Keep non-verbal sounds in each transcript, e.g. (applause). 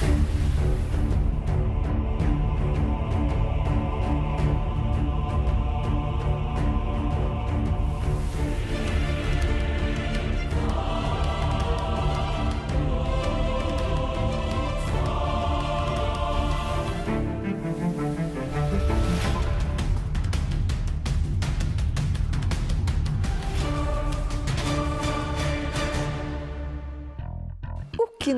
que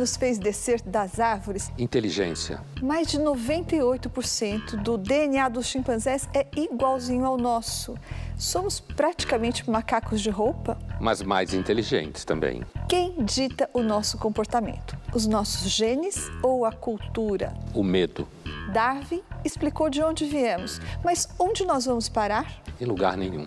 nos fez descer das árvores? Inteligência. Mais de 98% do DNA dos chimpanzés é igualzinho ao nosso. Somos praticamente macacos de roupa? Mas mais inteligentes também. Quem dita o nosso comportamento? Os nossos genes ou a cultura? O medo. Darwin explicou de onde viemos, mas onde nós vamos parar? Em lugar nenhum.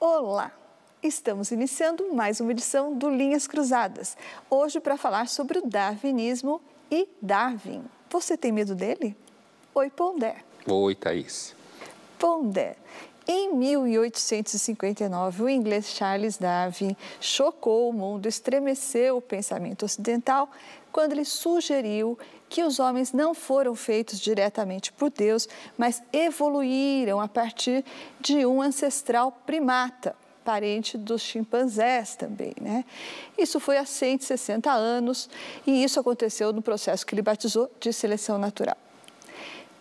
Olá! Estamos iniciando mais uma edição do Linhas Cruzadas. Hoje para falar sobre o darwinismo e Darwin. Você tem medo dele? Oi, Pondé. Oi, Thaís. Pondé. Em 1859, o inglês Charles Darwin chocou o mundo, estremeceu o pensamento ocidental quando ele sugeriu que os homens não foram feitos diretamente por Deus, mas evoluíram a partir de um ancestral primata, parente dos chimpanzés também, né? Isso foi há 160 anos e isso aconteceu no processo que ele batizou de seleção natural.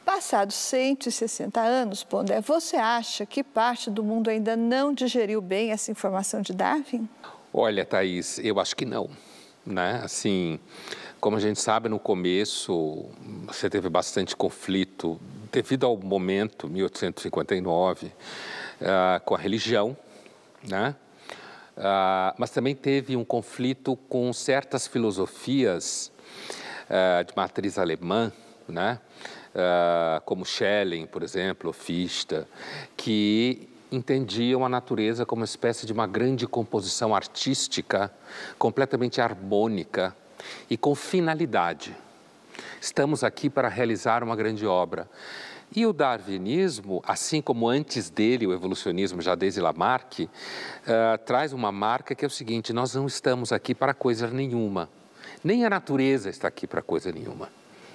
Passados 160 anos, Pondé, você acha que parte do mundo ainda não digeriu bem essa informação de Darwin? Olha, Thaís, eu acho que não, né? Assim, como a gente sabe, no começo você teve bastante conflito devido ao momento, 1859, uh, com a religião, né? Uh, mas também teve um conflito com certas filosofias uh, de matriz alemã, né? como Schelling, por exemplo, Fichte, que entendiam a natureza como uma espécie de uma grande composição artística completamente harmônica e com finalidade. Estamos aqui para realizar uma grande obra. E o darwinismo, assim como antes dele o evolucionismo, já desde Lamarck, uh, traz uma marca que é o seguinte: nós não estamos aqui para coisa nenhuma. Nem a natureza está aqui para coisa nenhuma.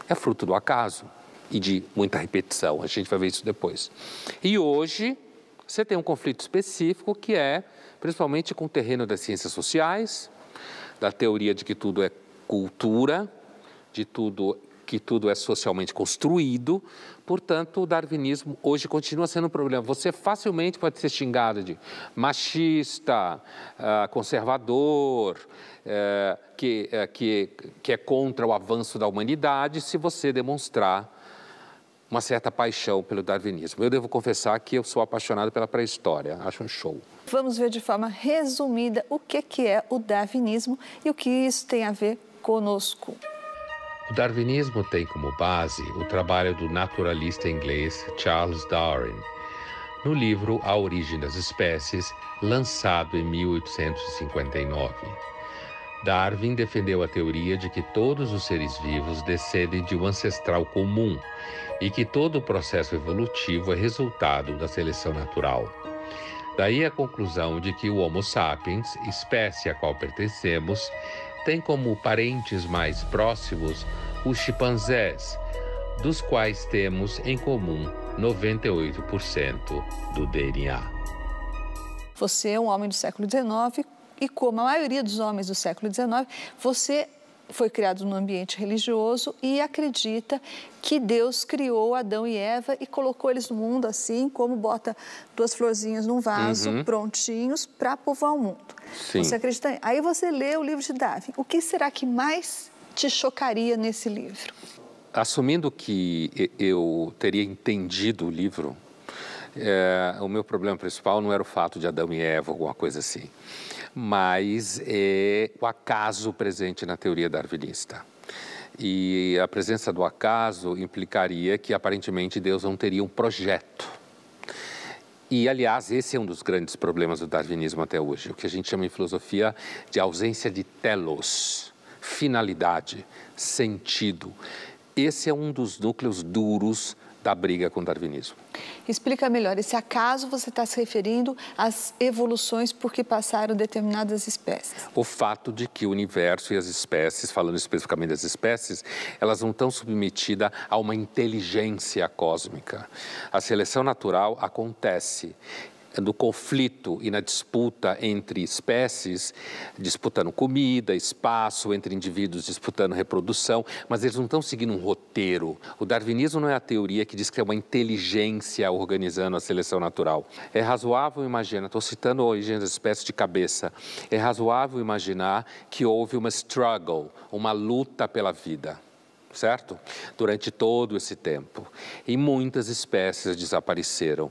É fruto do acaso e de muita repetição. A gente vai ver isso depois. E hoje você tem um conflito específico que é principalmente com o terreno das ciências sociais, da teoria de que tudo é cultura, de tudo que tudo é socialmente construído, portanto, o darwinismo hoje continua sendo um problema. Você facilmente pode ser xingado de machista, ah, conservador, eh, que, eh, que, que é contra o avanço da humanidade, se você demonstrar uma certa paixão pelo darwinismo. Eu devo confessar que eu sou apaixonado pela pré-história, acho um show. Vamos ver de forma resumida o que é o darwinismo e o que isso tem a ver conosco. O darwinismo tem como base o trabalho do naturalista inglês Charles Darwin, no livro A Origem das Espécies, lançado em 1859. Darwin defendeu a teoria de que todos os seres vivos descendem de um ancestral comum e que todo o processo evolutivo é resultado da seleção natural. Daí a conclusão de que o Homo sapiens, espécie a qual pertencemos, tem como parentes mais próximos os chimpanzés, dos quais temos em comum 98% do DNA. Você é um homem do século XIX e, como a maioria dos homens do século XIX, você foi criado num ambiente religioso e acredita que Deus criou Adão e Eva e colocou eles no mundo assim, como bota duas florzinhas num vaso, uhum. prontinhos para povoar o mundo. Sim. Você acredita? Aí você lê o livro de Darwin. O que será que mais te chocaria nesse livro? Assumindo que eu teria entendido o livro, é, o meu problema principal não era o fato de Adão e Eva, alguma coisa assim mas é o acaso presente na teoria darwinista. E a presença do acaso implicaria que aparentemente Deus não teria um projeto. E, aliás, esse é um dos grandes problemas do darwinismo até hoje, o que a gente chama em filosofia de ausência de telos, finalidade, sentido. Esse é um dos núcleos duros da briga com o darwinismo. Explica melhor, esse acaso você está se referindo às evoluções por que passaram determinadas espécies? O fato de que o universo e as espécies, falando especificamente das espécies, elas não estão submetidas a uma inteligência cósmica. A seleção natural acontece no conflito e na disputa entre espécies, disputando comida, espaço, entre indivíduos disputando reprodução, mas eles não estão seguindo um roteiro. O darwinismo não é a teoria que diz que é uma inteligência organizando a seleção natural. É razoável imaginar, estou citando a origem das espécies de cabeça, é razoável imaginar que houve uma struggle, uma luta pela vida certo? Durante todo esse tempo. E muitas espécies desapareceram.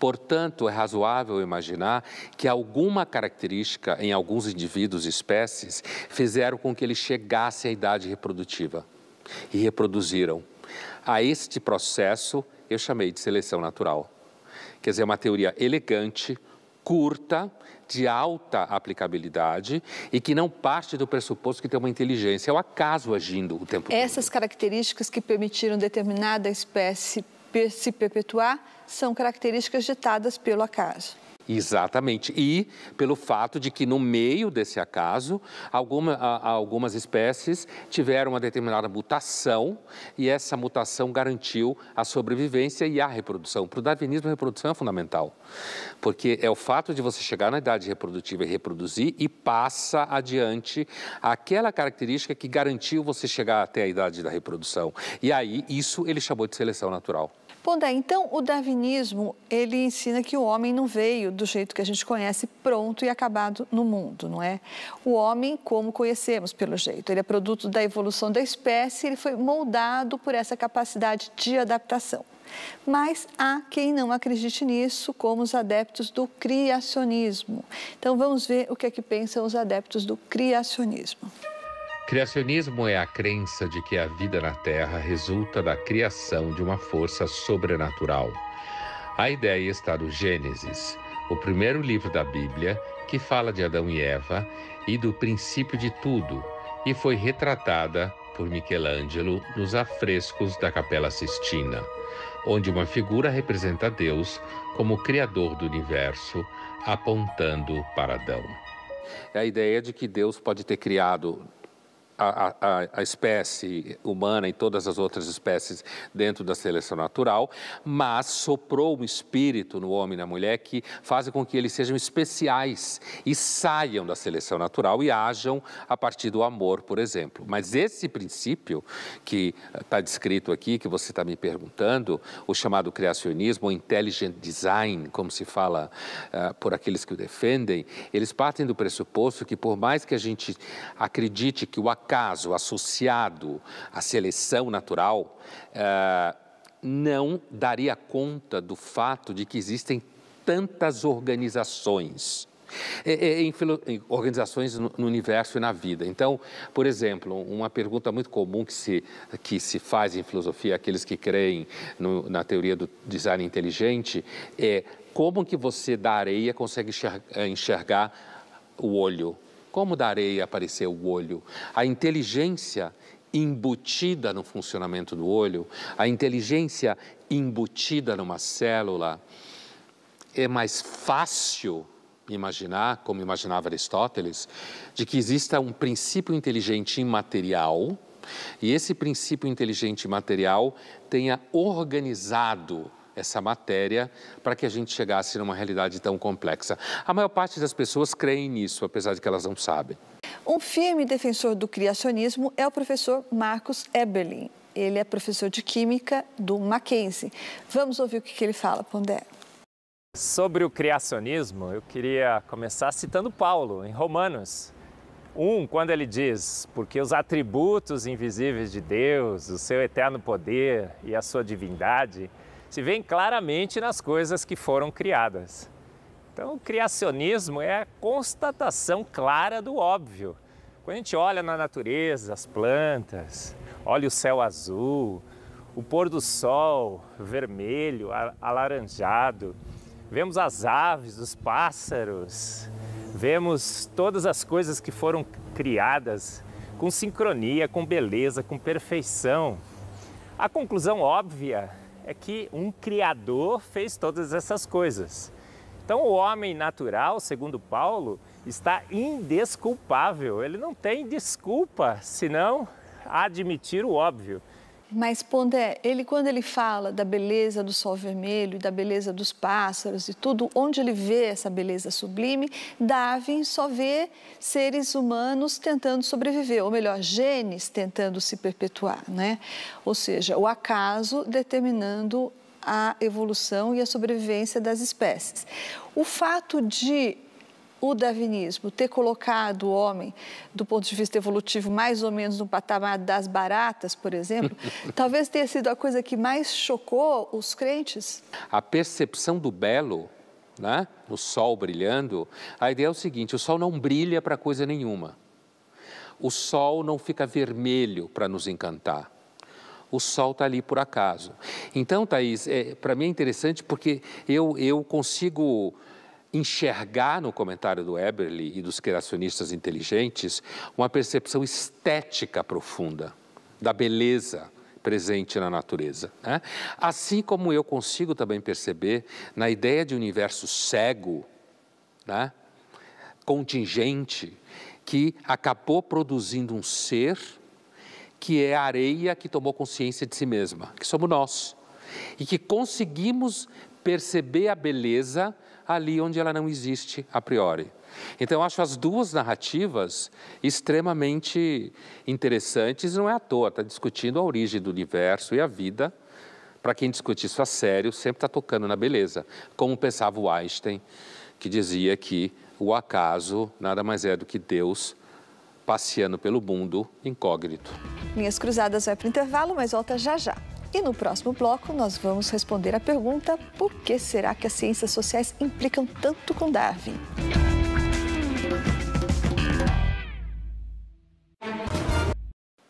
Portanto, é razoável imaginar que alguma característica em alguns indivíduos e espécies fizeram com que eles chegassem à idade reprodutiva e reproduziram. A este processo eu chamei de seleção natural. Quer dizer, é uma teoria elegante, curta, de alta aplicabilidade e que não parte do pressuposto que tem uma inteligência, é o acaso agindo o tempo Essas todo. Essas características que permitiram determinada espécie se perpetuar são características ditadas pelo acaso. Exatamente. E pelo fato de que, no meio desse acaso, alguma, algumas espécies tiveram uma determinada mutação e essa mutação garantiu a sobrevivência e a reprodução. Para o darwinismo, a reprodução é fundamental, porque é o fato de você chegar na idade reprodutiva e reproduzir e passa adiante aquela característica que garantiu você chegar até a idade da reprodução. E aí, isso ele chamou de seleção natural. Pondé, então o darwinismo, ele ensina que o homem não veio do jeito que a gente conhece, pronto e acabado no mundo, não é? O homem, como conhecemos pelo jeito, ele é produto da evolução da espécie, ele foi moldado por essa capacidade de adaptação. Mas há quem não acredite nisso, como os adeptos do criacionismo. Então vamos ver o que é que pensam os adeptos do criacionismo. Criacionismo é a crença de que a vida na Terra resulta da criação de uma força sobrenatural. A ideia está no Gênesis, o primeiro livro da Bíblia que fala de Adão e Eva e do princípio de tudo, e foi retratada por Michelangelo nos afrescos da Capela Sistina, onde uma figura representa Deus como criador do universo, apontando para Adão. É a ideia de que Deus pode ter criado a, a, a, espécie humana e todas as outras espécies dentro da seleção natural, mas soprou um espírito no homem e na mulher que faz com que eles sejam especiais e saiam da seleção natural e ajam a partir do amor, por exemplo. Mas esse princípio que está descrito aqui, que você está me perguntando, o chamado criacionismo, o intelligent design, como se fala uh, por aqueles que o defendem, eles partem do pressuposto que por mais que a gente acredite que o acaso associado à seleção natural uh, não daria conta do fato de que existem tantas organizações. Em, em organizações no, no universo e na vida. Então, por exemplo, uma pergunta muito comum que se, que se faz em filosofia, aqueles que creem no, na teoria do design inteligente, é como que você da areia consegue enxergar, enxergar o olho? Como da areia apareceu o olho? A inteligência embutida no funcionamento do olho, a inteligência embutida numa célula, é mais fácil imaginar, como imaginava Aristóteles, de que exista um princípio inteligente imaterial e esse princípio inteligente imaterial tenha organizado essa matéria para que a gente chegasse numa realidade tão complexa. A maior parte das pessoas creem nisso, apesar de que elas não sabem. Um firme defensor do criacionismo é o professor Marcos Eberlin. Ele é professor de Química do Mackenzie. Vamos ouvir o que ele fala, Pondé. Sobre o criacionismo, eu queria começar citando Paulo, em Romanos. Um, quando ele diz, porque os atributos invisíveis de Deus, o seu eterno poder e a sua divindade, se veem claramente nas coisas que foram criadas. Então, o criacionismo é a constatação clara do óbvio. Quando a gente olha na natureza, as plantas, olha o céu azul, o pôr do sol vermelho, alaranjado, vemos as aves, os pássaros, vemos todas as coisas que foram criadas com sincronia, com beleza, com perfeição. A conclusão óbvia é que um Criador fez todas essas coisas. Então, o homem natural, segundo Paulo, está indesculpável. Ele não tem desculpa senão admitir o óbvio. Mas, Pondé, ele quando ele fala da beleza do sol vermelho, da beleza dos pássaros e tudo, onde ele vê essa beleza sublime, Darwin só vê seres humanos tentando sobreviver, ou melhor, genes tentando se perpetuar, né? Ou seja, o acaso determinando a evolução e a sobrevivência das espécies. O fato de o darwinismo ter colocado o homem, do ponto de vista evolutivo, mais ou menos no patamar das baratas, por exemplo, (laughs) talvez tenha sido a coisa que mais chocou os crentes? A percepção do belo, né? o sol brilhando, a ideia é o seguinte: o sol não brilha para coisa nenhuma. O sol não fica vermelho para nos encantar o sol está ali por acaso. Então, Thaís, é, para mim é interessante porque eu, eu consigo enxergar no comentário do Eberly e dos criacionistas inteligentes uma percepção estética profunda da beleza presente na natureza. Né? Assim como eu consigo também perceber na ideia de universo cego, né? contingente, que acabou produzindo um ser que é a areia que tomou consciência de si mesma, que somos nós, e que conseguimos perceber a beleza ali onde ela não existe a priori. Então, eu acho as duas narrativas extremamente interessantes, não é à toa, está discutindo a origem do universo e a vida. Para quem discute isso a sério, sempre está tocando na beleza, como pensava o Einstein, que dizia que o acaso nada mais é do que Deus passeando pelo mundo incógnito. Linhas Cruzadas vai para o intervalo, mas volta já já. E no próximo bloco, nós vamos responder a pergunta: por que será que as ciências sociais implicam tanto com Darwin?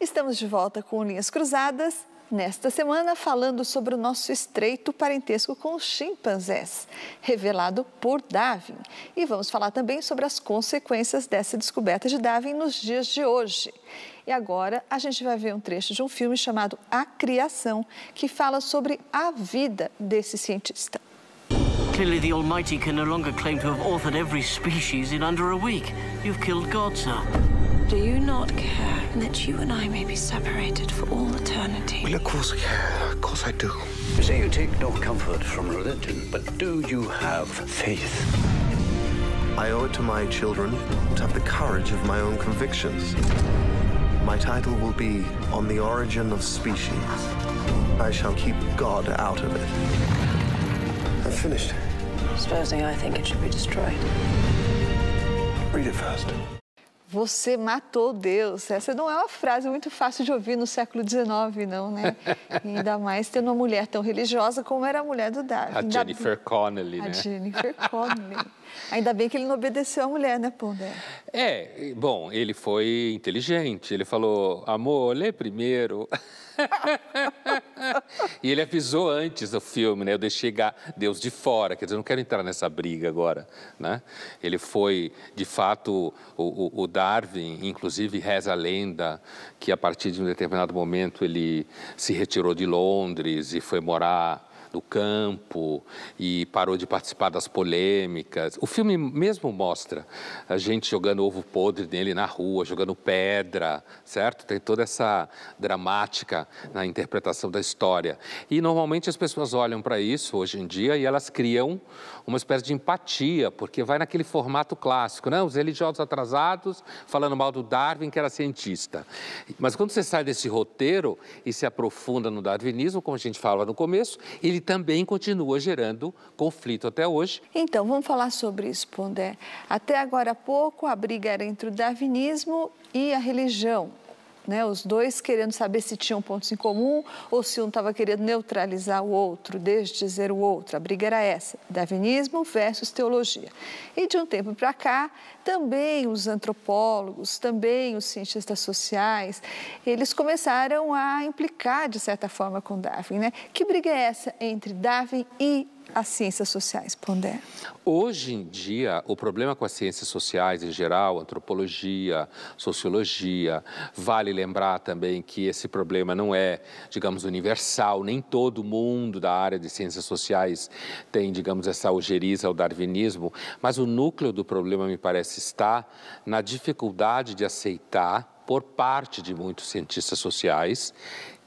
Estamos de volta com Linhas Cruzadas. Nesta semana, falando sobre o nosso estreito parentesco com os chimpanzés, revelado por Darwin. E vamos falar também sobre as consequências dessa descoberta de Darwin nos dias de hoje. E agora a gente vai ver um trecho de um filme chamado A Criação, que fala sobre a vida desse cientista. Clearly the Almighty can no longer claim to have authored every species in under a week. You've killed God, sir. Do you not care that you and I may be separated for all eternity? Well, of course I care. Of course I do. You say you take no comfort from religion, but do you have faith? I owe it to my children to have the courage of my own convictions. My title will be On the Origin of Species. I shall keep God out of it. I've finished. Supposing I think it should be destroyed. Read it first. Você matou Deus. Essa não é uma frase muito fácil de ouvir no século XIX, não, né? (laughs) ainda mais tendo uma mulher tão religiosa como era a mulher do Darwin. A Jennifer Connelly, né? A Jennifer Connelly. (laughs) Ainda bem que ele não obedeceu a mulher, né, Pondé? É, bom, ele foi inteligente. Ele falou, amor, lê primeiro. (laughs) e ele avisou antes do filme, né? Eu deixei Deus de fora, quer dizer, eu não quero entrar nessa briga agora, né? Ele foi, de fato, o, o Darwin, inclusive reza a lenda que a partir de um determinado momento ele se retirou de Londres e foi morar do campo e parou de participar das polêmicas. O filme mesmo mostra a gente jogando ovo podre nele na rua, jogando pedra, certo? Tem toda essa dramática na interpretação da história. E normalmente as pessoas olham para isso hoje em dia e elas criam uma espécie de empatia, porque vai naquele formato clássico, né? Os religiosos atrasados falando mal do Darwin, que era cientista. Mas quando você sai desse roteiro e se aprofunda no darwinismo, como a gente fala no começo, ele também continua gerando conflito até hoje. Então, vamos falar sobre isso, Pondé. Até agora há pouco, a briga era entre o darwinismo e a religião né? Os dois querendo saber se tinham pontos em comum ou se um estava querendo neutralizar o outro, desdizer o outro. A briga era essa: darwinismo versus teologia. E de um tempo para cá, também os antropólogos, também os cientistas sociais, eles começaram a implicar de certa forma com Darwin, né? Que briga é essa entre Darwin e as ciências sociais, Pondé? Hoje em dia, o problema com as ciências sociais em geral, antropologia, sociologia, vale lembrar também que esse problema não é, digamos, universal, nem todo mundo da área de ciências sociais tem, digamos, essa ojeriza ao darwinismo, mas o núcleo do problema, me parece, está na dificuldade de aceitar, por parte de muitos cientistas sociais,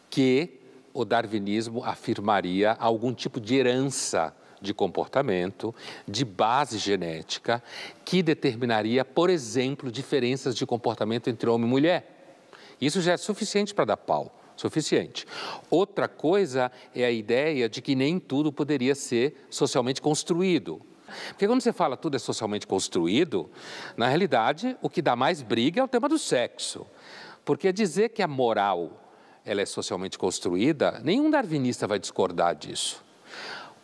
que o darwinismo afirmaria algum tipo de herança de comportamento, de base genética, que determinaria, por exemplo, diferenças de comportamento entre homem e mulher. Isso já é suficiente para dar pau. Suficiente. Outra coisa é a ideia de que nem tudo poderia ser socialmente construído. Porque quando você fala tudo é socialmente construído, na realidade o que dá mais briga é o tema do sexo. Porque dizer que a moral ela é socialmente construída, nenhum darwinista vai discordar disso.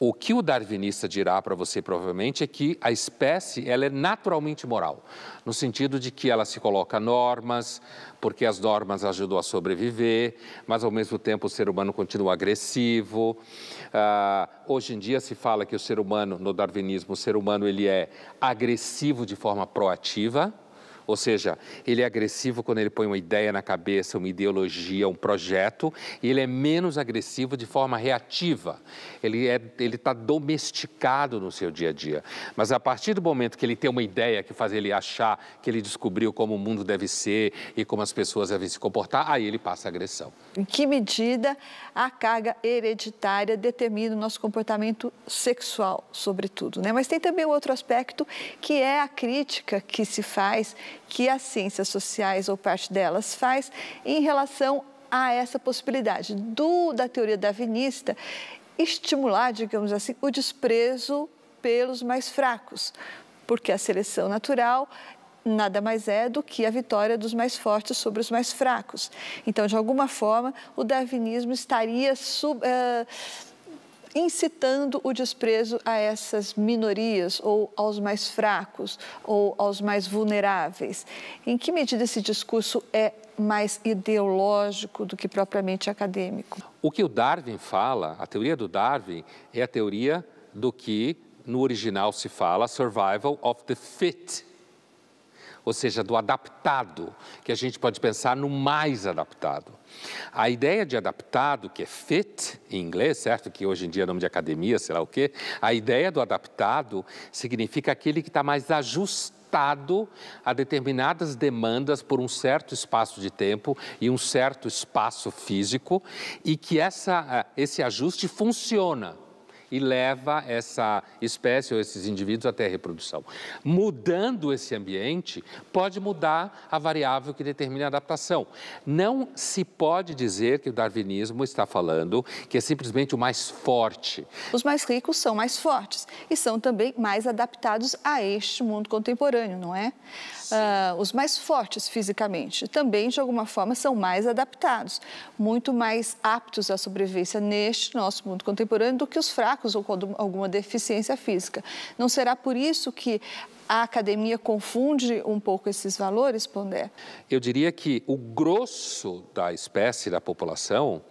O que o darwinista dirá para você provavelmente é que a espécie ela é naturalmente moral, no sentido de que ela se coloca normas, porque as normas ajudam a sobreviver, mas ao mesmo tempo o ser humano continua agressivo. Uh, hoje em dia se fala que o ser humano, no darwinismo, o ser humano ele é agressivo de forma proativa ou seja, ele é agressivo quando ele põe uma ideia na cabeça, uma ideologia, um projeto, e ele é menos agressivo de forma reativa. Ele é, está domesticado no seu dia a dia. Mas a partir do momento que ele tem uma ideia que faz ele achar que ele descobriu como o mundo deve ser e como as pessoas devem se comportar, aí ele passa a agressão. Em que medida a carga hereditária determina o nosso comportamento sexual, sobretudo, né? Mas tem também outro aspecto que é a crítica que se faz que as ciências sociais, ou parte delas, faz em relação a essa possibilidade do, da teoria darwinista estimular, digamos assim, o desprezo pelos mais fracos, porque a seleção natural nada mais é do que a vitória dos mais fortes sobre os mais fracos. Então, de alguma forma, o darwinismo estaria sub, uh, incitando o desprezo a essas minorias ou aos mais fracos ou aos mais vulneráveis. Em que medida esse discurso é mais ideológico do que propriamente acadêmico? O que o Darwin fala, a teoria do Darwin, é a teoria do que no original se fala survival of the fit ou seja, do adaptado, que a gente pode pensar no mais adaptado. A ideia de adaptado, que é fit em inglês, certo? Que hoje em dia é nome de academia, sei lá o quê. A ideia do adaptado significa aquele que está mais ajustado a determinadas demandas por um certo espaço de tempo e um certo espaço físico e que essa, esse ajuste funciona e leva essa espécie ou esses indivíduos até a reprodução. Mudando esse ambiente, pode mudar a variável que determina a adaptação. Não se pode dizer que o darwinismo está falando que é simplesmente o mais forte. Os mais ricos são mais fortes e são também mais adaptados a este mundo contemporâneo, não é? Uh, os mais fortes fisicamente também, de alguma forma, são mais adaptados, muito mais aptos à sobrevivência neste nosso mundo contemporâneo do que os fracos fracos ou com alguma deficiência física. Não será por isso que a academia confunde um pouco esses valores, Pondé? Eu diria que o grosso da espécie, da população,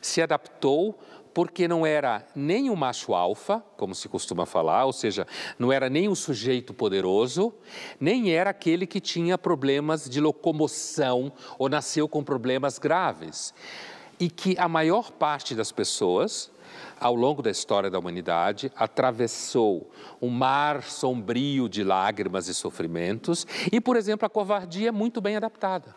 se adaptou porque não era nem o macho alfa, como se costuma falar, ou seja, não era nem o sujeito poderoso, nem era aquele que tinha problemas de locomoção ou nasceu com problemas graves. E que a maior parte das pessoas ao longo da história da humanidade, atravessou um mar sombrio de lágrimas e sofrimentos, e, por exemplo, a covardia é muito bem adaptada.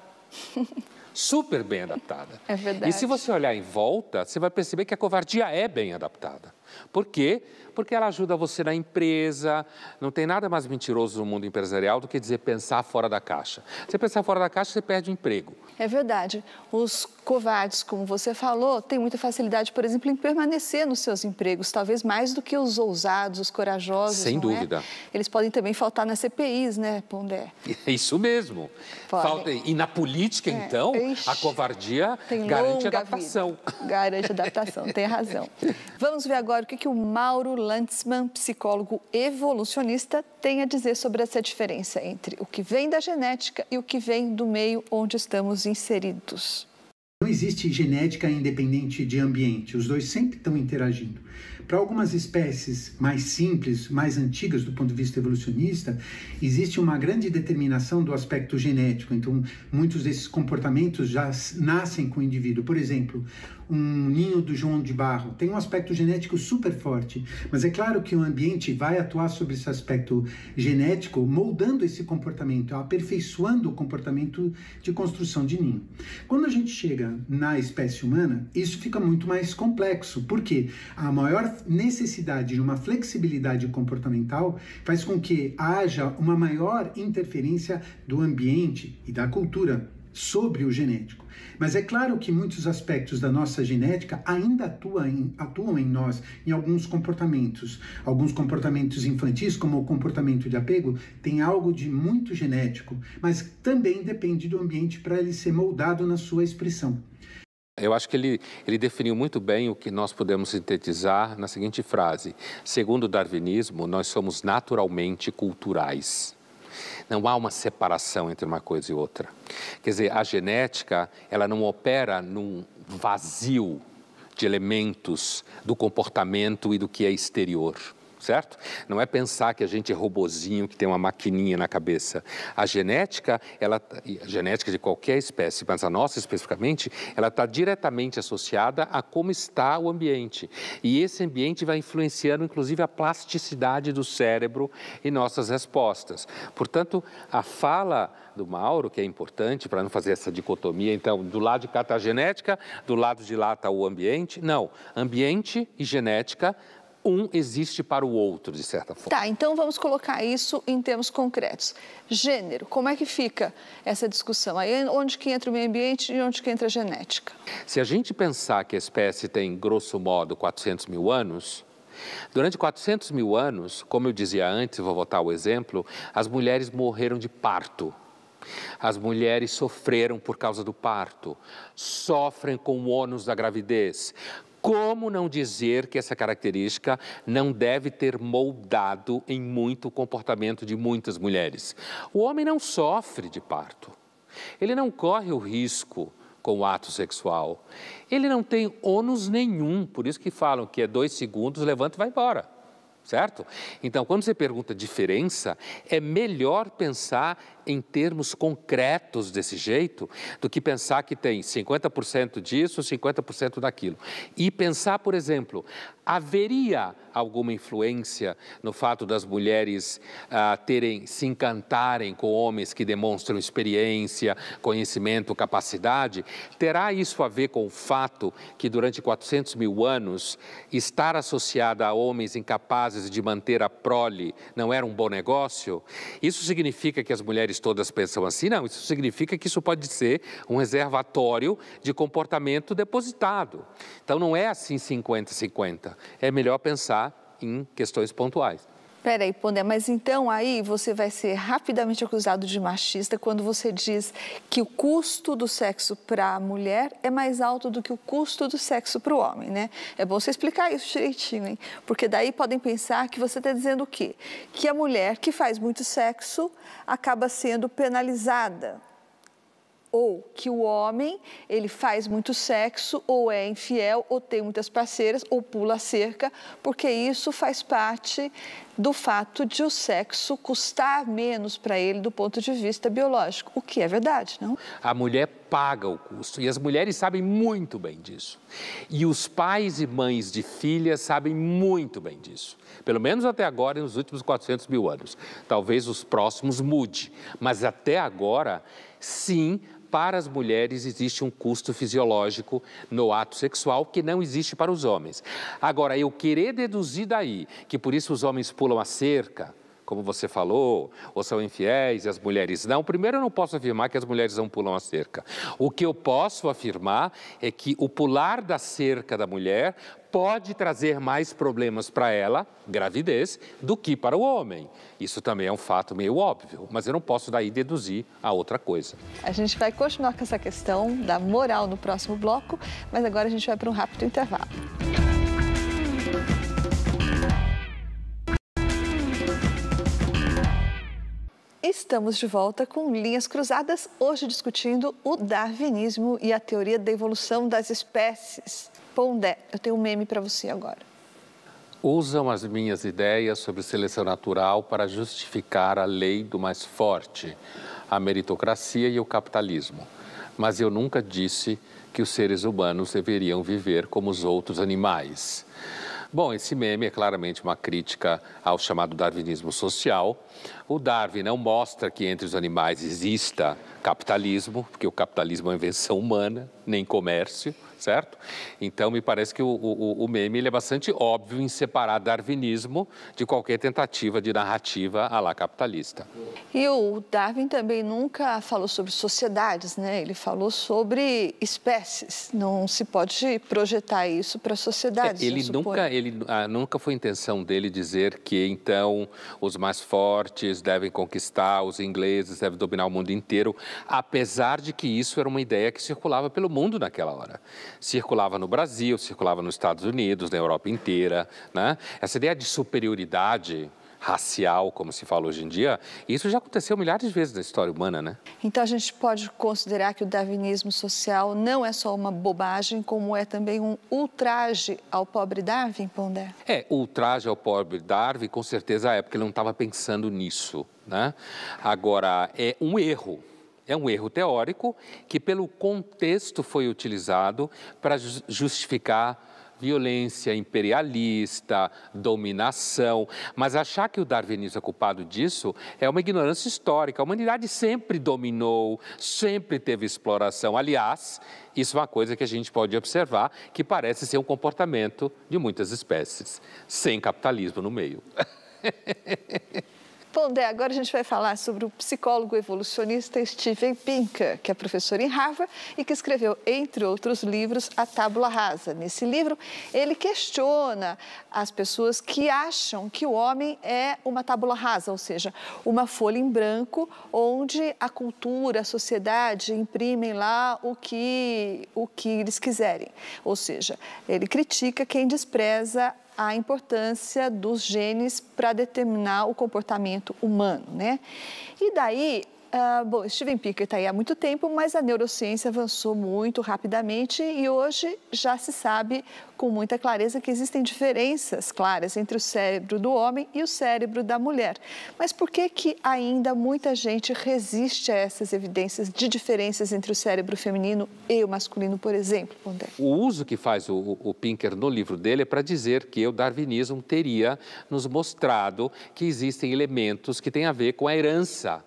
(laughs) Super bem adaptada. É verdade. E se você olhar em volta, você vai perceber que a covardia é bem adaptada. Por quê? Porque ela ajuda você na empresa. Não tem nada mais mentiroso no mundo empresarial do que dizer pensar fora da caixa. Você pensar fora da caixa, você perde o emprego. É verdade. Os covardes, como você falou, têm muita facilidade, por exemplo, em permanecer nos seus empregos, talvez mais do que os ousados, os corajosos. Sem é? dúvida. É? Eles podem também faltar nas CPIs, né, Pondé? (laughs) Isso mesmo. Falta... E na política, é. então, Ixi, a covardia garante adaptação. Vida. Garante adaptação, tem razão. (laughs) Vamos ver agora o que, que o Mauro Lantzmann, psicólogo evolucionista, tem a dizer sobre essa diferença entre o que vem da genética e o que vem do meio onde estamos inseridos. Não existe genética independente de ambiente, os dois sempre estão interagindo. Para algumas espécies mais simples, mais antigas do ponto de vista evolucionista, existe uma grande determinação do aspecto genético. Então, muitos desses comportamentos já nascem com o indivíduo. Por exemplo, um ninho do João de Barro tem um aspecto genético super forte, mas é claro que o ambiente vai atuar sobre esse aspecto genético, moldando esse comportamento, aperfeiçoando o comportamento de construção de ninho. Quando a gente chega na espécie humana, isso fica muito mais complexo, porque a maior necessidade de uma flexibilidade comportamental faz com que haja uma maior interferência do ambiente e da cultura sobre o genético. Mas é claro que muitos aspectos da nossa genética ainda atuam em, atuam em nós, em alguns comportamentos. Alguns comportamentos infantis, como o comportamento de apego, tem algo de muito genético, mas também depende do ambiente para ele ser moldado na sua expressão. Eu acho que ele, ele definiu muito bem o que nós podemos sintetizar na seguinte frase: segundo o darwinismo, nós somos naturalmente culturais. Não há uma separação entre uma coisa e outra. Quer dizer, a genética, ela não opera num vazio de elementos do comportamento e do que é exterior certo? Não é pensar que a gente é robozinho que tem uma maquininha na cabeça. A genética, ela, a genética de qualquer espécie, mas a nossa especificamente, ela está diretamente associada a como está o ambiente. E esse ambiente vai influenciando, inclusive, a plasticidade do cérebro e nossas respostas. Portanto, a fala do Mauro, que é importante para não fazer essa dicotomia, então, do lado de cá está a genética, do lado de lá está o ambiente. Não, ambiente e genética um existe para o outro, de certa forma. Tá, então vamos colocar isso em termos concretos. Gênero, como é que fica essa discussão? Aí onde que entra o meio ambiente e onde que entra a genética? Se a gente pensar que a espécie tem, grosso modo, 400 mil anos, Durante 400 mil anos, como eu dizia antes, vou voltar ao exemplo, as mulheres morreram de parto. As mulheres sofreram por causa do parto, sofrem com o ônus da gravidez, como não dizer que essa característica não deve ter moldado em muito o comportamento de muitas mulheres? O homem não sofre de parto. Ele não corre o risco com o ato sexual. Ele não tem ônus nenhum, por isso que falam que é dois segundos, levanta e vai embora certo? Então, quando você pergunta diferença, é melhor pensar em termos concretos desse jeito do que pensar que tem 50% disso, 50% daquilo. E pensar, por exemplo, haveria alguma influência no fato das mulheres ah, terem se encantarem com homens que demonstram experiência, conhecimento, capacidade? Terá isso a ver com o fato que durante 400 mil anos estar associada a homens incapazes de manter a prole não era um bom negócio? Isso significa que as mulheres todas pensam assim? Não, isso significa que isso pode ser um reservatório de comportamento depositado. Então não é assim 50-50. É melhor pensar em questões pontuais. Peraí, Pondé, mas então aí você vai ser rapidamente acusado de machista quando você diz que o custo do sexo para a mulher é mais alto do que o custo do sexo para o homem, né? É bom você explicar isso direitinho, hein? Porque daí podem pensar que você está dizendo o quê? Que a mulher que faz muito sexo acaba sendo penalizada ou que o homem ele faz muito sexo ou é infiel ou tem muitas parceiras ou pula a cerca, porque isso faz parte do fato de o sexo custar menos para ele do ponto de vista biológico, o que é verdade, não? A mulher paga o custo e as mulheres sabem muito bem disso. E os pais e mães de filhas sabem muito bem disso. Pelo menos até agora, nos últimos 400 mil anos. Talvez os próximos mude, mas até agora, sim, para as mulheres existe um custo fisiológico no ato sexual que não existe para os homens. Agora, eu querer deduzir daí que por isso os homens pulam a cerca, como você falou, ou são infiéis e as mulheres não. Primeiro, eu não posso afirmar que as mulheres não pulam a cerca. O que eu posso afirmar é que o pular da cerca da mulher pode trazer mais problemas para ela, gravidez, do que para o homem. Isso também é um fato meio óbvio, mas eu não posso daí deduzir a outra coisa. A gente vai continuar com essa questão da moral no próximo bloco, mas agora a gente vai para um rápido intervalo. Estamos de volta com Linhas Cruzadas, hoje discutindo o darwinismo e a teoria da evolução das espécies. Pondé, eu tenho um meme para você agora. Usam as minhas ideias sobre seleção natural para justificar a lei do mais forte, a meritocracia e o capitalismo. Mas eu nunca disse que os seres humanos deveriam viver como os outros animais. Bom, esse meme é claramente uma crítica ao chamado darwinismo social. O Darwin não mostra que entre os animais exista capitalismo, porque o capitalismo é uma invenção humana, nem comércio certo? Então, me parece que o, o, o meme é bastante óbvio em separar darwinismo de qualquer tentativa de narrativa à la capitalista. E o Darwin também nunca falou sobre sociedades, né? Ele falou sobre espécies. Não se pode projetar isso para sociedades. É, ele nunca, ele ah, nunca foi intenção dele dizer que então os mais fortes devem conquistar, os ingleses devem dominar o mundo inteiro, apesar de que isso era uma ideia que circulava pelo mundo naquela hora circulava no Brasil, circulava nos Estados Unidos, na Europa inteira. Né? Essa ideia de superioridade racial, como se fala hoje em dia, isso já aconteceu milhares de vezes na história humana, né? Então a gente pode considerar que o darwinismo social não é só uma bobagem, como é também um ultraje ao pobre Darwin, Pondé? É, ultraje ao pobre Darwin, com certeza é, porque ele não estava pensando nisso, né? Agora, é um erro é um erro teórico que, pelo contexto, foi utilizado para justificar violência imperialista, dominação. Mas achar que o darwinismo é culpado disso é uma ignorância histórica. A humanidade sempre dominou, sempre teve exploração. Aliás, isso é uma coisa que a gente pode observar que parece ser um comportamento de muitas espécies, sem capitalismo no meio. (laughs) Pondé, agora a gente vai falar sobre o psicólogo evolucionista Steven Pinker, que é professor em Harvard e que escreveu, entre outros livros, A Tábula Rasa. Nesse livro, ele questiona as pessoas que acham que o homem é uma tábula rasa, ou seja, uma folha em branco onde a cultura, a sociedade imprimem lá o que, o que eles quiserem. Ou seja, ele critica quem despreza a importância dos genes para determinar o comportamento humano, né? E daí Uh, bom, Steven Pinker está aí há muito tempo, mas a neurociência avançou muito rapidamente e hoje já se sabe com muita clareza que existem diferenças claras entre o cérebro do homem e o cérebro da mulher. Mas por que que ainda muita gente resiste a essas evidências de diferenças entre o cérebro feminino e o masculino, por exemplo, Pondé? O uso que faz o, o Pinker no livro dele é para dizer que o darwinismo teria nos mostrado que existem elementos que têm a ver com a herança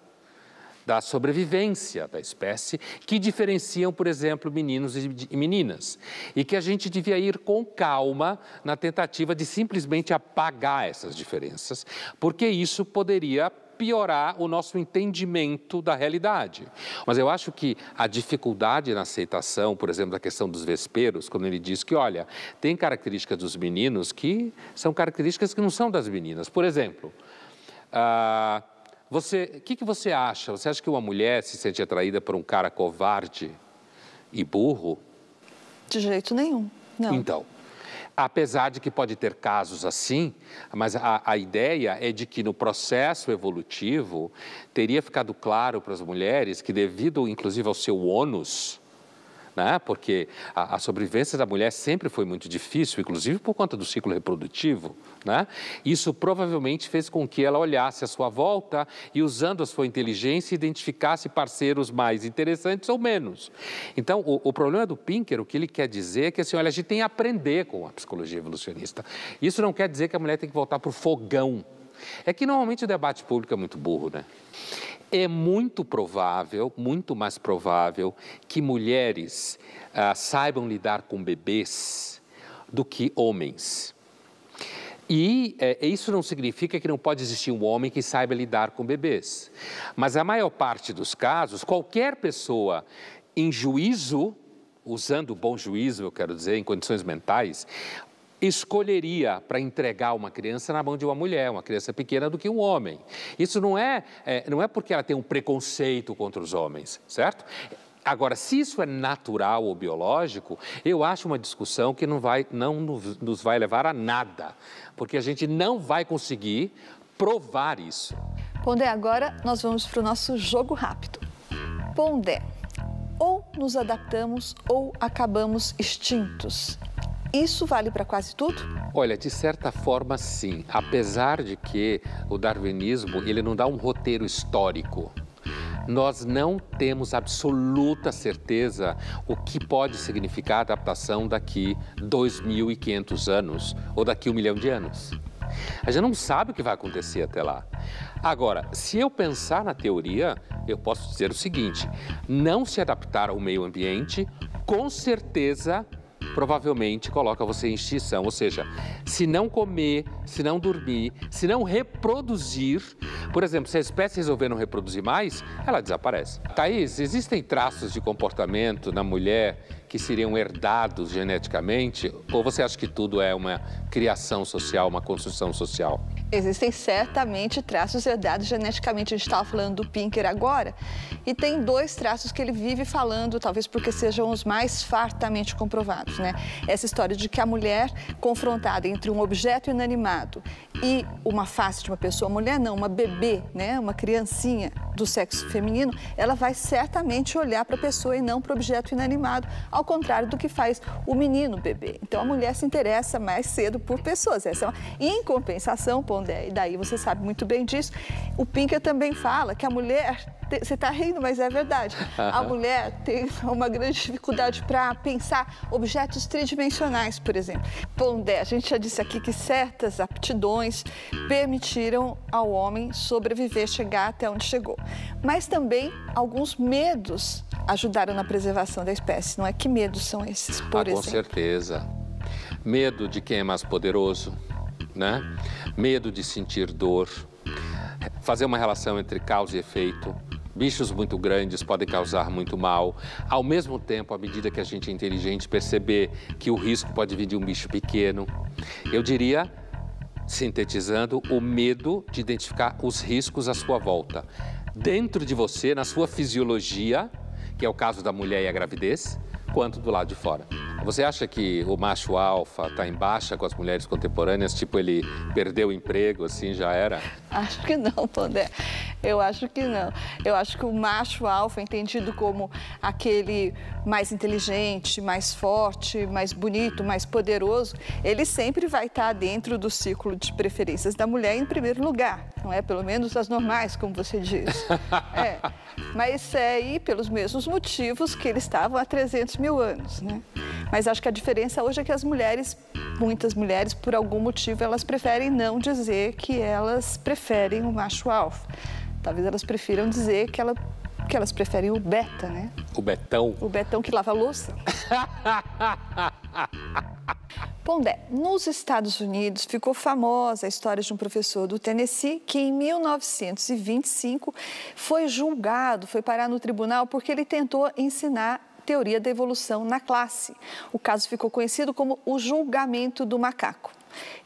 da sobrevivência da espécie, que diferenciam, por exemplo, meninos e meninas. E que a gente devia ir com calma na tentativa de simplesmente apagar essas diferenças, porque isso poderia piorar o nosso entendimento da realidade. Mas eu acho que a dificuldade na aceitação, por exemplo, da questão dos vesperos, quando ele diz que, olha, tem características dos meninos que são características que não são das meninas. Por exemplo, ah, você, o que, que você acha? Você acha que uma mulher se sente atraída por um cara covarde e burro? De jeito nenhum, não. Então, apesar de que pode ter casos assim, mas a, a, ideia é de que no processo evolutivo teria ficado claro para as mulheres que, devido inclusive ao seu ônus, né? porque a, a, sobrevivência da mulher sempre foi muito difícil, inclusive por conta do ciclo reprodutivo. Né? Isso provavelmente fez com que ela olhasse à sua volta e, usando a sua inteligência, identificasse parceiros mais interessantes ou menos. Então, o, o problema do Pinker, o que ele quer dizer é que assim, olha, a gente tem que aprender com a psicologia evolucionista. Isso não quer dizer que a mulher tem que voltar para o fogão. É que normalmente o debate público é muito burro, né? É muito provável, muito mais provável, que mulheres ah, saibam lidar com bebês do que homens. E é, isso não significa que não pode existir um homem que saiba lidar com bebês. Mas a maior parte dos casos, qualquer pessoa em juízo, usando bom juízo, eu quero dizer, em condições mentais, escolheria para entregar uma criança na mão de uma mulher, uma criança pequena, do que um homem. Isso não é, é, não é porque ela tem um preconceito contra os homens, certo? Agora, se isso é natural ou biológico, eu acho uma discussão que não, vai, não nos vai levar a nada, porque a gente não vai conseguir provar isso. Pondé, agora nós vamos para o nosso jogo rápido. Pondé, ou nos adaptamos ou acabamos extintos. Isso vale para quase tudo? Olha, de certa forma sim, apesar de que o darwinismo ele não dá um roteiro histórico. Nós não temos absoluta certeza o que pode significar a adaptação daqui 2.500 anos ou daqui um milhão de anos. A gente não sabe o que vai acontecer até lá. Agora, se eu pensar na teoria, eu posso dizer o seguinte: não se adaptar ao meio ambiente, com certeza provavelmente coloca você em extinção. Ou seja, se não comer, se não dormir, se não reproduzir, por exemplo, se a espécie resolver não reproduzir mais, ela desaparece. Thaís, existem traços de comportamento na mulher que seriam herdados geneticamente? Ou você acha que tudo é uma criação social, uma construção social? Existem certamente traços herdados geneticamente. A gente estava falando do Pinker agora, e tem dois traços que ele vive falando, talvez porque sejam os mais fartamente comprovados, né? Essa história de que a mulher confrontada entre um objeto inanimado e uma face de uma pessoa, mulher não, uma bebê, né? Uma criancinha do sexo feminino, ela vai certamente olhar para a pessoa e não para o objeto inanimado, ao contrário do que faz o menino bebê. Então a mulher se interessa mais cedo por pessoas. Essa é uma... Em compensação, Pondé, e daí você sabe muito bem disso, o Pinker também fala que a mulher você está rindo, mas é verdade. A (laughs) mulher tem uma grande dificuldade para pensar objetos tridimensionais, por exemplo. Pondé, a gente já disse aqui que certas aptidões permitiram ao homem sobreviver, chegar até onde chegou. Mas também alguns medos ajudaram na preservação da espécie. Não é? Que medos são esses, por ah, exemplo? Com certeza. Medo de quem é mais poderoso, né? Medo de sentir dor. Fazer uma relação entre causa e efeito Bichos muito grandes podem causar muito mal. Ao mesmo tempo, à medida que a gente é inteligente, perceber que o risco pode vir de um bicho pequeno. Eu diria, sintetizando, o medo de identificar os riscos à sua volta. Dentro de você, na sua fisiologia, que é o caso da mulher e a gravidez, quanto do lado de fora. Você acha que o macho alfa está em baixa com as mulheres contemporâneas? Tipo, ele perdeu o emprego, assim, já era? Acho que não, Pondé. Eu acho que não. Eu acho que o macho alfa, entendido como aquele mais inteligente, mais forte, mais bonito, mais poderoso, ele sempre vai estar dentro do ciclo de preferências da mulher em primeiro lugar. Não é? Pelo menos as normais, como você diz. (laughs) É. Mas é aí pelos mesmos motivos que eles estavam há 300 mil anos, né? Mas acho que a diferença hoje é que as mulheres, muitas mulheres, por algum motivo, elas preferem não dizer que elas preferem o macho alfa. Talvez elas prefiram dizer que, ela, que elas preferem o beta, né? O betão? O betão que lava a louça. (laughs) Pondé, nos Estados Unidos ficou famosa a história de um professor do Tennessee que em 1925 foi julgado, foi parar no tribunal porque ele tentou ensinar teoria da evolução na classe. O caso ficou conhecido como o julgamento do macaco.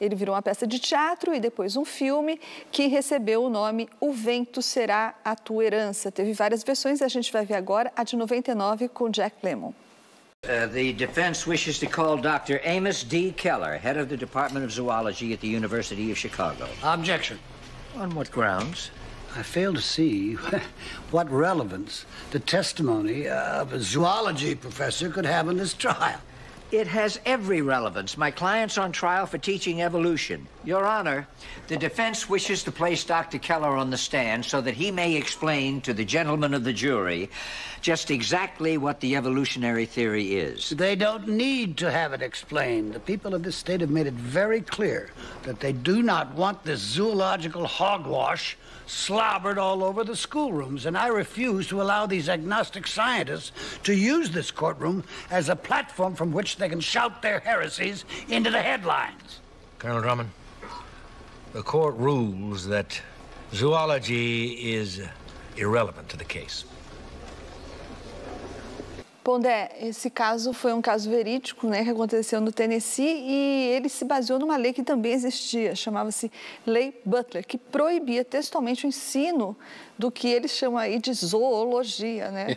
Ele virou uma peça de teatro e depois um filme que recebeu o nome O Vento Será a Tua Herança. Teve várias versões e a gente vai ver agora a de 99 com Jack Lemmon. Uh, the defense wishes to call Dr. Amos D. Keller, head of the Department of Zoology at the University of Chicago. Objection. On what grounds? I fail to see (laughs) what relevance the testimony of a zoology professor could have in this trial. It has every relevance. My client's on trial for teaching evolution. Your Honor, the defense wishes to place Dr. Keller on the stand so that he may explain to the gentlemen of the jury just exactly what the evolutionary theory is. They don't need to have it explained. The people of this state have made it very clear that they do not want this zoological hogwash slobbered all over the schoolrooms, and I refuse to allow these agnostic scientists to use this courtroom as a platform from which they can shout their heresies into the headlines. Colonel Drummond, the court rules that zoology is irrelevant to the case. Pondé, esse caso foi um caso verídico, né, que aconteceu no Tennessee e ele se baseou numa lei que também existia, chamava-se Lei Butler, que proibia textualmente o ensino do que eles chamam aí de zoologia, né?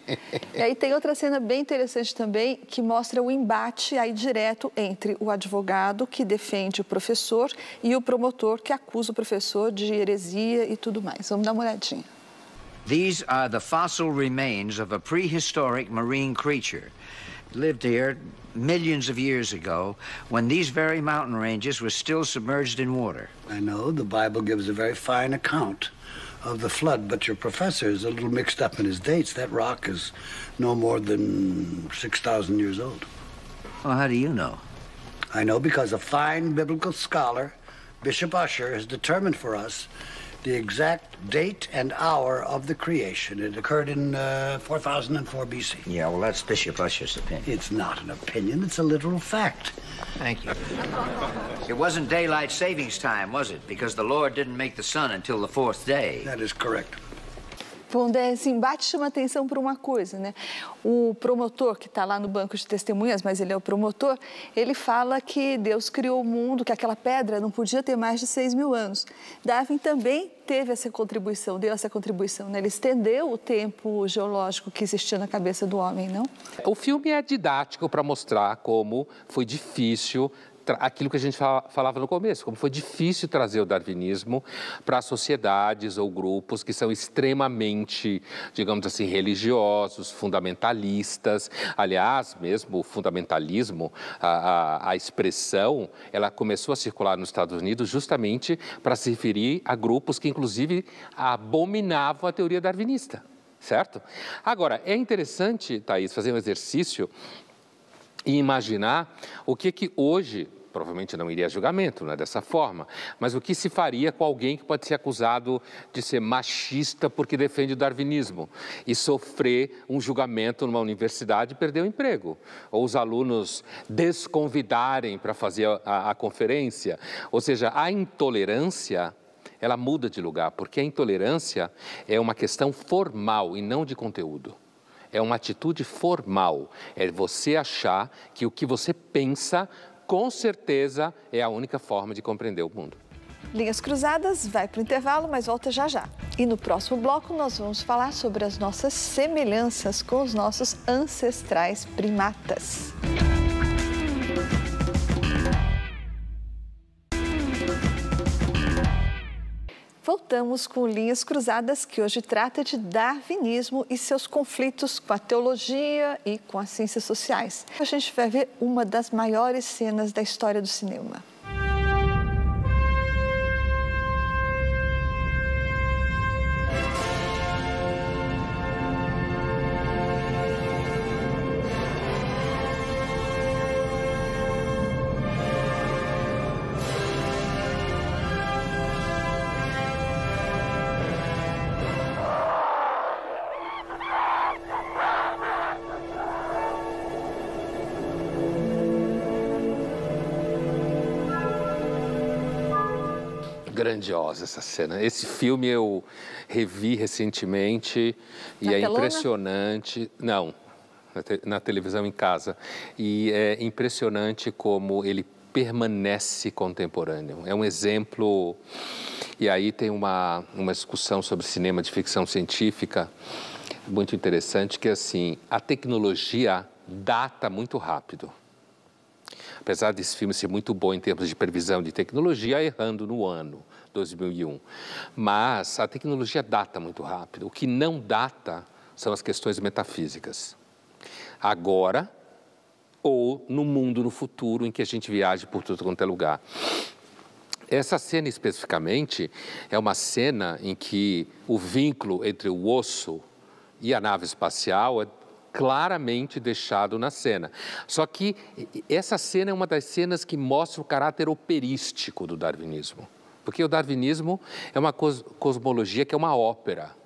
(laughs) e aí tem outra cena bem interessante também que mostra o embate aí direto entre o advogado que defende o professor e o promotor que acusa o professor de heresia e tudo mais. Vamos dar uma olhadinha. These are the fossil remains of a prehistoric marine creature. Lived here millions of years ago when these very mountain ranges were still submerged in water. I know the Bible gives a very fine account of the flood, but your professor is a little mixed up in his dates. That rock is no more than 6,000 years old. Well, how do you know? I know because a fine biblical scholar, Bishop Usher, has determined for us the exact date and hour of the creation. It occurred in uh, 4004 BC. Yeah, well, that's Bishop Usher's opinion. It's not an opinion, it's a literal fact. Thank you. (laughs) It wasn't daylight savings time, was it? Because the Lord didn't make the sun until the fourth day. That is correct. Pondé, esse embate chama atenção por uma coisa, né? O promotor, que está lá no banco de testemunhas, mas ele é o promotor, ele fala que Deus criou o mundo, que aquela pedra não podia ter mais de 6 mil anos. Darwin também teve essa contribuição, deu essa contribuição, né? Ele estendeu o tempo geológico que existia na cabeça do homem, não? O filme é didático para mostrar como foi difícil aquilo que a gente falava no começo, como foi difícil trazer o darwinismo para sociedades ou grupos que são extremamente, digamos assim, religiosos, fundamentalistas. Aliás, mesmo o fundamentalismo, a, a, a expressão, ela começou a circular nos Estados Unidos justamente para se referir a grupos que, inclusive, abominavam a teoria darwinista certo? Agora, é interessante, Thaís, fazer um exercício e imaginar o que que hoje provavelmente não iria a julgamento, não é dessa forma. Mas o que se faria com alguém que pode ser acusado de ser machista porque defende o darwinismo e sofrer um julgamento numa universidade e perder o emprego? Ou os alunos desconvidarem para fazer a, a conferência? Ou seja, a intolerância ela muda de lugar, porque a intolerância é uma questão formal e não de conteúdo é uma atitude formal. É você achar que o que você pensa com certeza é a única forma de compreender o mundo. Linhas Cruzadas vai para o intervalo, mas volta já já. E no próximo bloco nós vamos falar sobre as nossas semelhanças com os nossos ancestrais primatas. Voltamos com Linhas Cruzadas, que hoje trata de darwinismo e seus conflitos com a teologia e com as ciências sociais. A gente vai ver uma das maiores cenas da história do cinema. Grandiosa essa cena. Esse filme eu revi recentemente e na é telona? impressionante. Não, na televisão em casa. E é impressionante como ele permanece contemporâneo. É um exemplo. E aí tem uma, uma discussão sobre cinema de ficção científica muito interessante, que é assim, a tecnologia data muito rápido apesar desse filme ser muito bom em termos de previsão de tecnologia, errando no ano 2001. Mas a tecnologia data muito rápido. O que não data são as questões metafísicas. Agora ou no mundo no futuro em que a gente viaja por tudo quanto é lugar. Essa cena especificamente é uma cena em que o vínculo entre o osso e a nave espacial é claramente deixado na cena. Só que essa cena é uma das cenas que mostra o caráter operístico do darwinismo. Porque o darwinismo é uma cosmologia que é uma ópera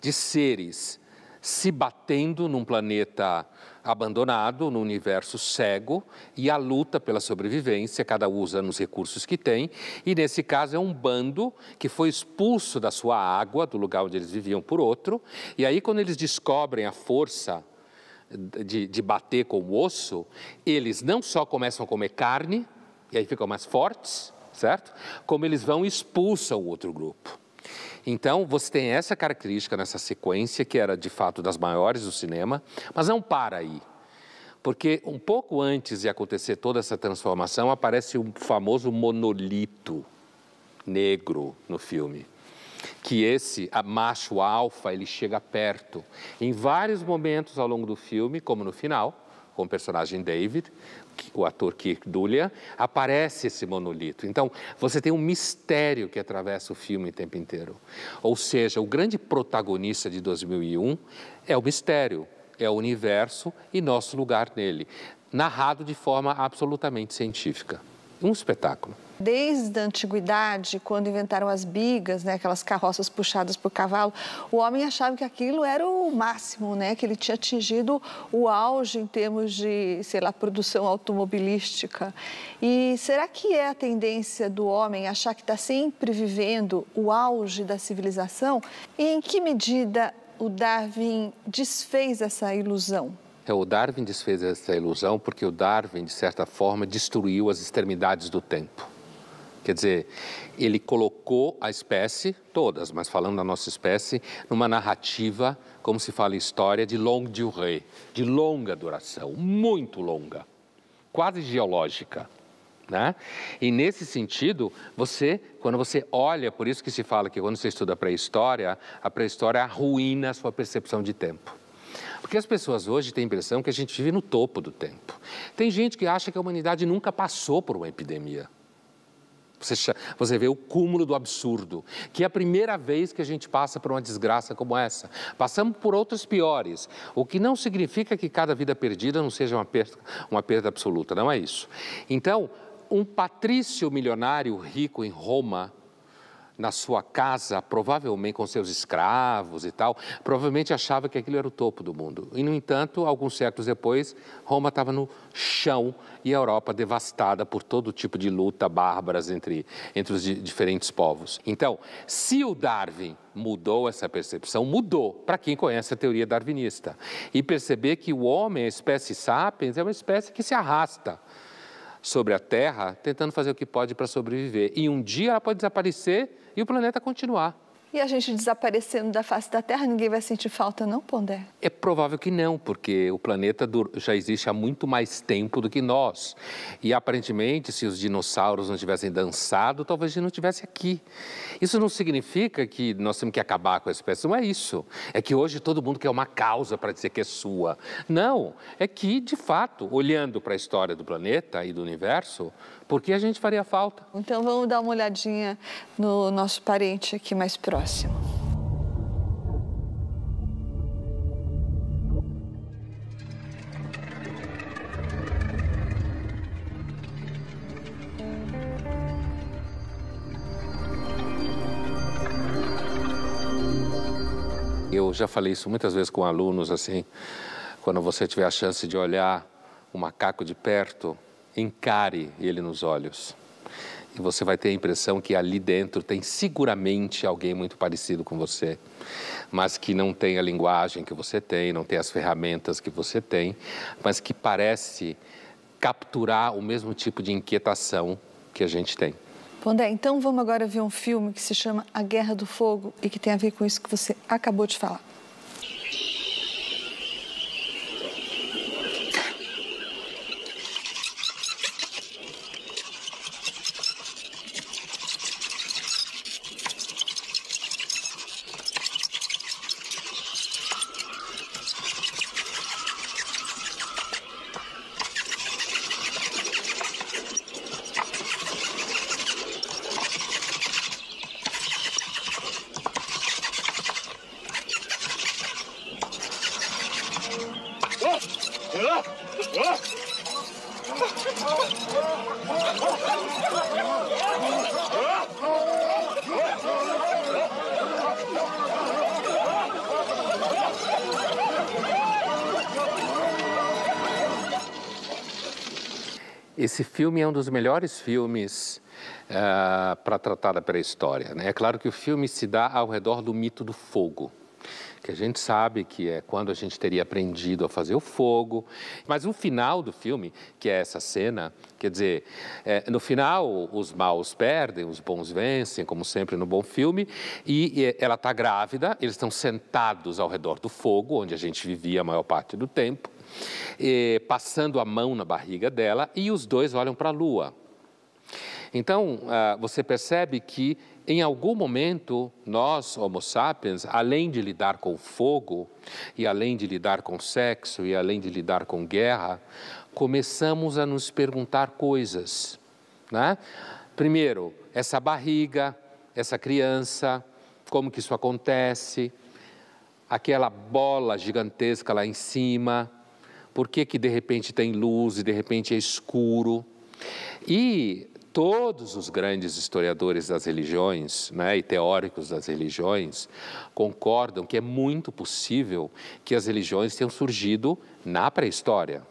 de seres se batendo num planeta abandonado, num universo cego, e a luta pela sobrevivência, cada um usando os recursos que tem, e nesse caso é um bando que foi expulso da sua água, do lugar onde eles viviam, por outro, e aí quando eles descobrem a força de, de bater com o osso, eles não só começam a comer carne, e aí ficam mais fortes, certo? Como eles vão e expulsam o outro grupo. Então, você tem essa característica nessa sequência, que era de fato das maiores do cinema, mas não para aí. Porque um pouco antes de acontecer toda essa transformação, aparece o famoso monolito negro no filme. Que esse macho alfa, ele chega perto. Em vários momentos ao longo do filme, como no final, com o personagem David, o ator Kirk Dulia, aparece esse monolito. Então, você tem um mistério que atravessa o filme o tempo inteiro. Ou seja, o grande protagonista de 2001 é o mistério, é o universo e nosso lugar nele, narrado de forma absolutamente científica. Um espetáculo. Desde a antiguidade, quando inventaram as bigas, né, aquelas carroças puxadas por cavalo, o homem achava que aquilo era o máximo, né, que ele tinha atingido o auge em termos de, sei lá, produção automobilística. E será que é a tendência do homem achar que está sempre vivendo o auge da civilização? E em que medida o Darwin desfez essa ilusão? É, o Darwin desfez essa ilusão porque o Darwin, de certa forma, destruiu as extremidades do tempo. Quer dizer, ele colocou a espécie, todas, mas falando da nossa espécie, numa narrativa, como se fala em história, de longue durée, de longa duração, muito longa, quase geológica. Né? E nesse sentido, você, quando você olha, por isso que se fala que quando você estuda a pré-história, a pré-história arruína a sua percepção de tempo. Porque as pessoas hoje têm a impressão que a gente vive no topo do tempo. Tem gente que acha que a humanidade nunca passou por uma epidemia. Você, você vê o cúmulo do absurdo, que é a primeira vez que a gente passa por uma desgraça como essa. Passamos por outras piores, o que não significa que cada vida perdida não seja uma perda, uma perda absoluta, não é isso. Então, um patrício milionário rico em Roma na sua casa, provavelmente com seus escravos e tal, provavelmente achava que aquilo era o topo do mundo. E, no entanto, alguns séculos depois, Roma estava no chão e a Europa devastada por todo tipo de luta bárbaras entre, entre os diferentes povos. Então, se o Darwin mudou essa percepção, mudou para quem conhece a teoria darwinista. E perceber que o homem, a espécie sapiens, é uma espécie que se arrasta sobre a Terra, tentando fazer o que pode para sobreviver. E um dia ela pode desaparecer e o planeta continuar. E a gente desaparecendo da face da Terra, ninguém vai sentir falta, não, Pondé? É provável que não, porque o planeta já existe há muito mais tempo do que nós. E aparentemente, se os dinossauros não tivessem dançado, talvez a gente não estivesse aqui. Isso não significa que nós temos que acabar com a espécie, não é isso. É que hoje todo mundo quer uma causa para dizer que é sua. Não, é que, de fato, olhando para a história do planeta e do universo, por que a gente faria falta? Então vamos dar uma olhadinha no nosso parente aqui mais próximo. Eu já falei isso muitas vezes com alunos assim, quando você tiver a chance de olhar o macaco de perto, encare ele nos olhos. E você vai ter a impressão que ali dentro tem seguramente alguém muito parecido com você, mas que não tem a linguagem que você tem, não tem as ferramentas que você tem, mas que parece capturar o mesmo tipo de inquietação que a gente tem. Pondé, então vamos agora ver um filme que se chama A Guerra do Fogo e que tem a ver com isso que você acabou de falar. Esse filme é um dos melhores filmes uh, para tratar da pré-história. Né? É claro que o filme se dá ao redor do mito do fogo que a gente sabe que é quando a gente teria aprendido a fazer o fogo. Mas o final do filme, que é essa cena, quer dizer, é, no final os maus perdem, os bons vencem, como sempre no bom filme, e, e ela está grávida, eles estão sentados ao redor do fogo, onde a gente vivia a maior parte do tempo, e, passando a mão na barriga dela, e os dois olham para a lua. Então, uh, você percebe que em algum momento, nós, Homo sapiens, além de lidar com fogo, e além de lidar com sexo, e além de lidar com guerra, começamos a nos perguntar coisas. Né? Primeiro, essa barriga, essa criança, como que isso acontece, aquela bola gigantesca lá em cima, por que, que de repente tem luz e de repente é escuro. E todos os grandes historiadores das religiões né, e teóricos das religiões concordam que é muito possível que as religiões tenham surgido na pré-história.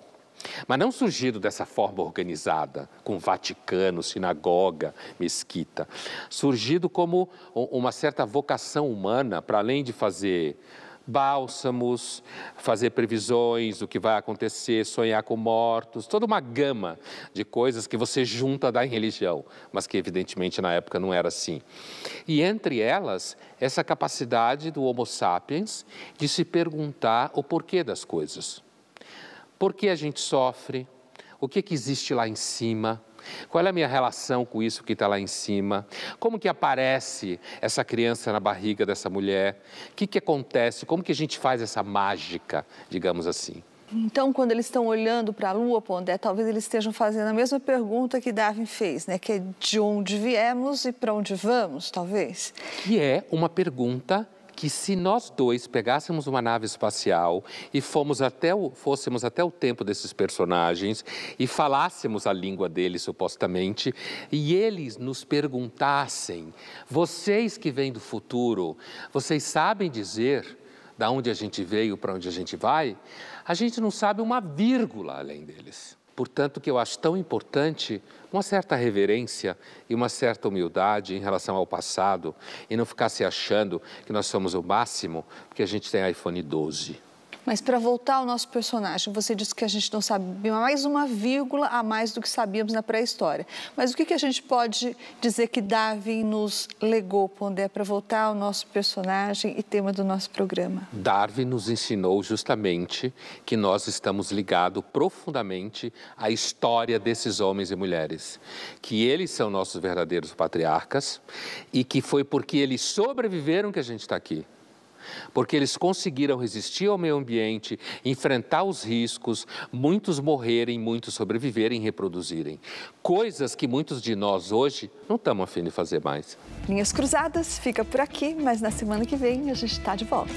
Mas não surgido dessa forma organizada, com Vaticano, sinagoga, mesquita. Surgido como uma certa vocação humana, para além de fazer bálsamos, fazer previsões do que vai acontecer, sonhar com mortos, toda uma gama de coisas que você junta da religião, mas que evidentemente na época não era assim. E entre elas, essa capacidade do Homo sapiens de se perguntar o porquê das coisas. Por que a gente sofre? O que, que existe lá em cima? Qual é a minha relação com isso que está lá em cima? Como que aparece essa criança na barriga dessa mulher? O que, que acontece? Como que a gente faz essa mágica, digamos assim? Então, quando eles estão olhando para a Lua, Pondé, talvez eles estejam fazendo a mesma pergunta que Darwin fez, né? Que é de onde viemos e para onde vamos, talvez. E é uma pergunta que se nós dois pegássemos uma nave espacial e fomos até o, fôssemos até o tempo desses personagens e falássemos a língua deles supostamente e eles nos perguntassem: vocês que vêm do futuro, vocês sabem dizer da onde a gente veio para onde a gente vai? A gente não sabe uma vírgula além deles. Portanto, que eu acho tão importante uma certa reverência e uma certa humildade em relação ao passado e não ficar se achando que nós somos o máximo porque a gente tem iPhone 12. Mas para voltar ao nosso personagem, você disse que a gente não sabe mais uma vírgula a mais do que sabíamos na pré-história. Mas o que, que a gente pode dizer que Darwin nos legou, Pondé, para voltar ao nosso personagem e tema do nosso programa? Darwin nos ensinou justamente que nós estamos ligados profundamente à história desses homens e mulheres, que eles são nossos verdadeiros patriarcas e que foi porque eles sobreviveram que a gente está aqui porque eles conseguiram resistir ao meio ambiente, enfrentar os riscos, muitos morrerem, muitos sobreviverem e reproduzirem. Coisas que muitos de nós hoje não estamos afim de fazer mais. Linhas Cruzadas fica por aqui, mas na semana que vem a gente está de volta.